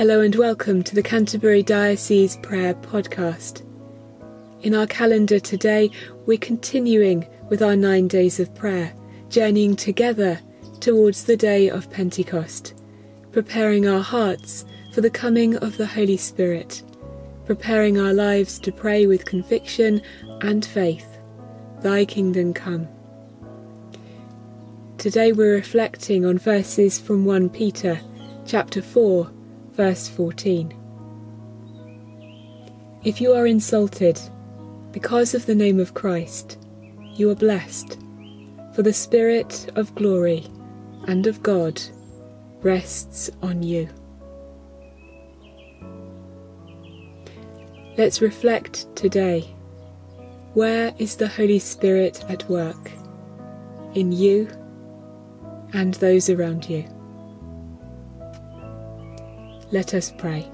Hello and welcome to the Canterbury Diocese Prayer Podcast. In our calendar today, we're continuing with our nine days of prayer, journeying together towards the day of Pentecost, preparing our hearts for the coming of the Holy Spirit, preparing our lives to pray with conviction and faith, Thy kingdom come. Today we're reflecting on verses from 1 Peter chapter 4 verse 14. If you are insulted because of the name of Christ, you are blessed, for the Spirit of glory and of God rests on you. Let's reflect today. Where is the Holy Spirit at work? In you and those around you. Let us pray.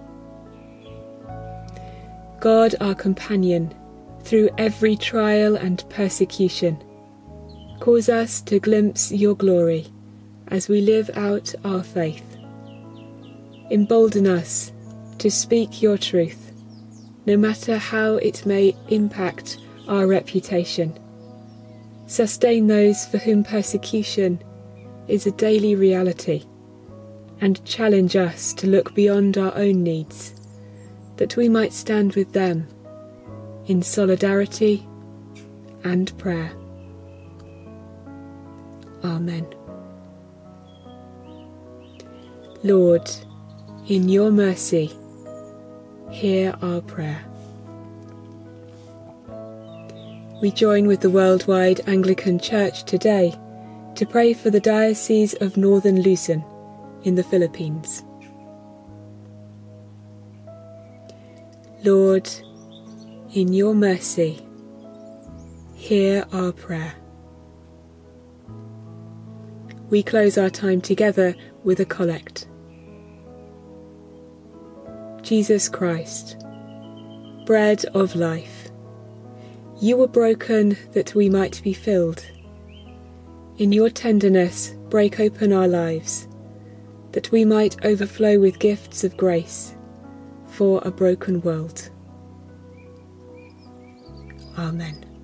God, our companion, through every trial and persecution, cause us to glimpse your glory as we live out our faith. Embolden us to speak your truth, no matter how it may impact our reputation. Sustain those for whom persecution is a daily reality and challenge us to look beyond our own needs, that we might stand with them in solidarity and prayer. Amen. Lord, in your mercy, hear our prayer. We join with the worldwide Anglican Church today to pray for the Diocese of Northern Luzon in the Philippines. Lord, in your mercy, hear our prayer. We close our time together with a collect. Jesus Christ, bread of life, you were broken that we might be filled. In your tenderness, break open our lives that we might overflow with gifts of grace for a broken world. Amen.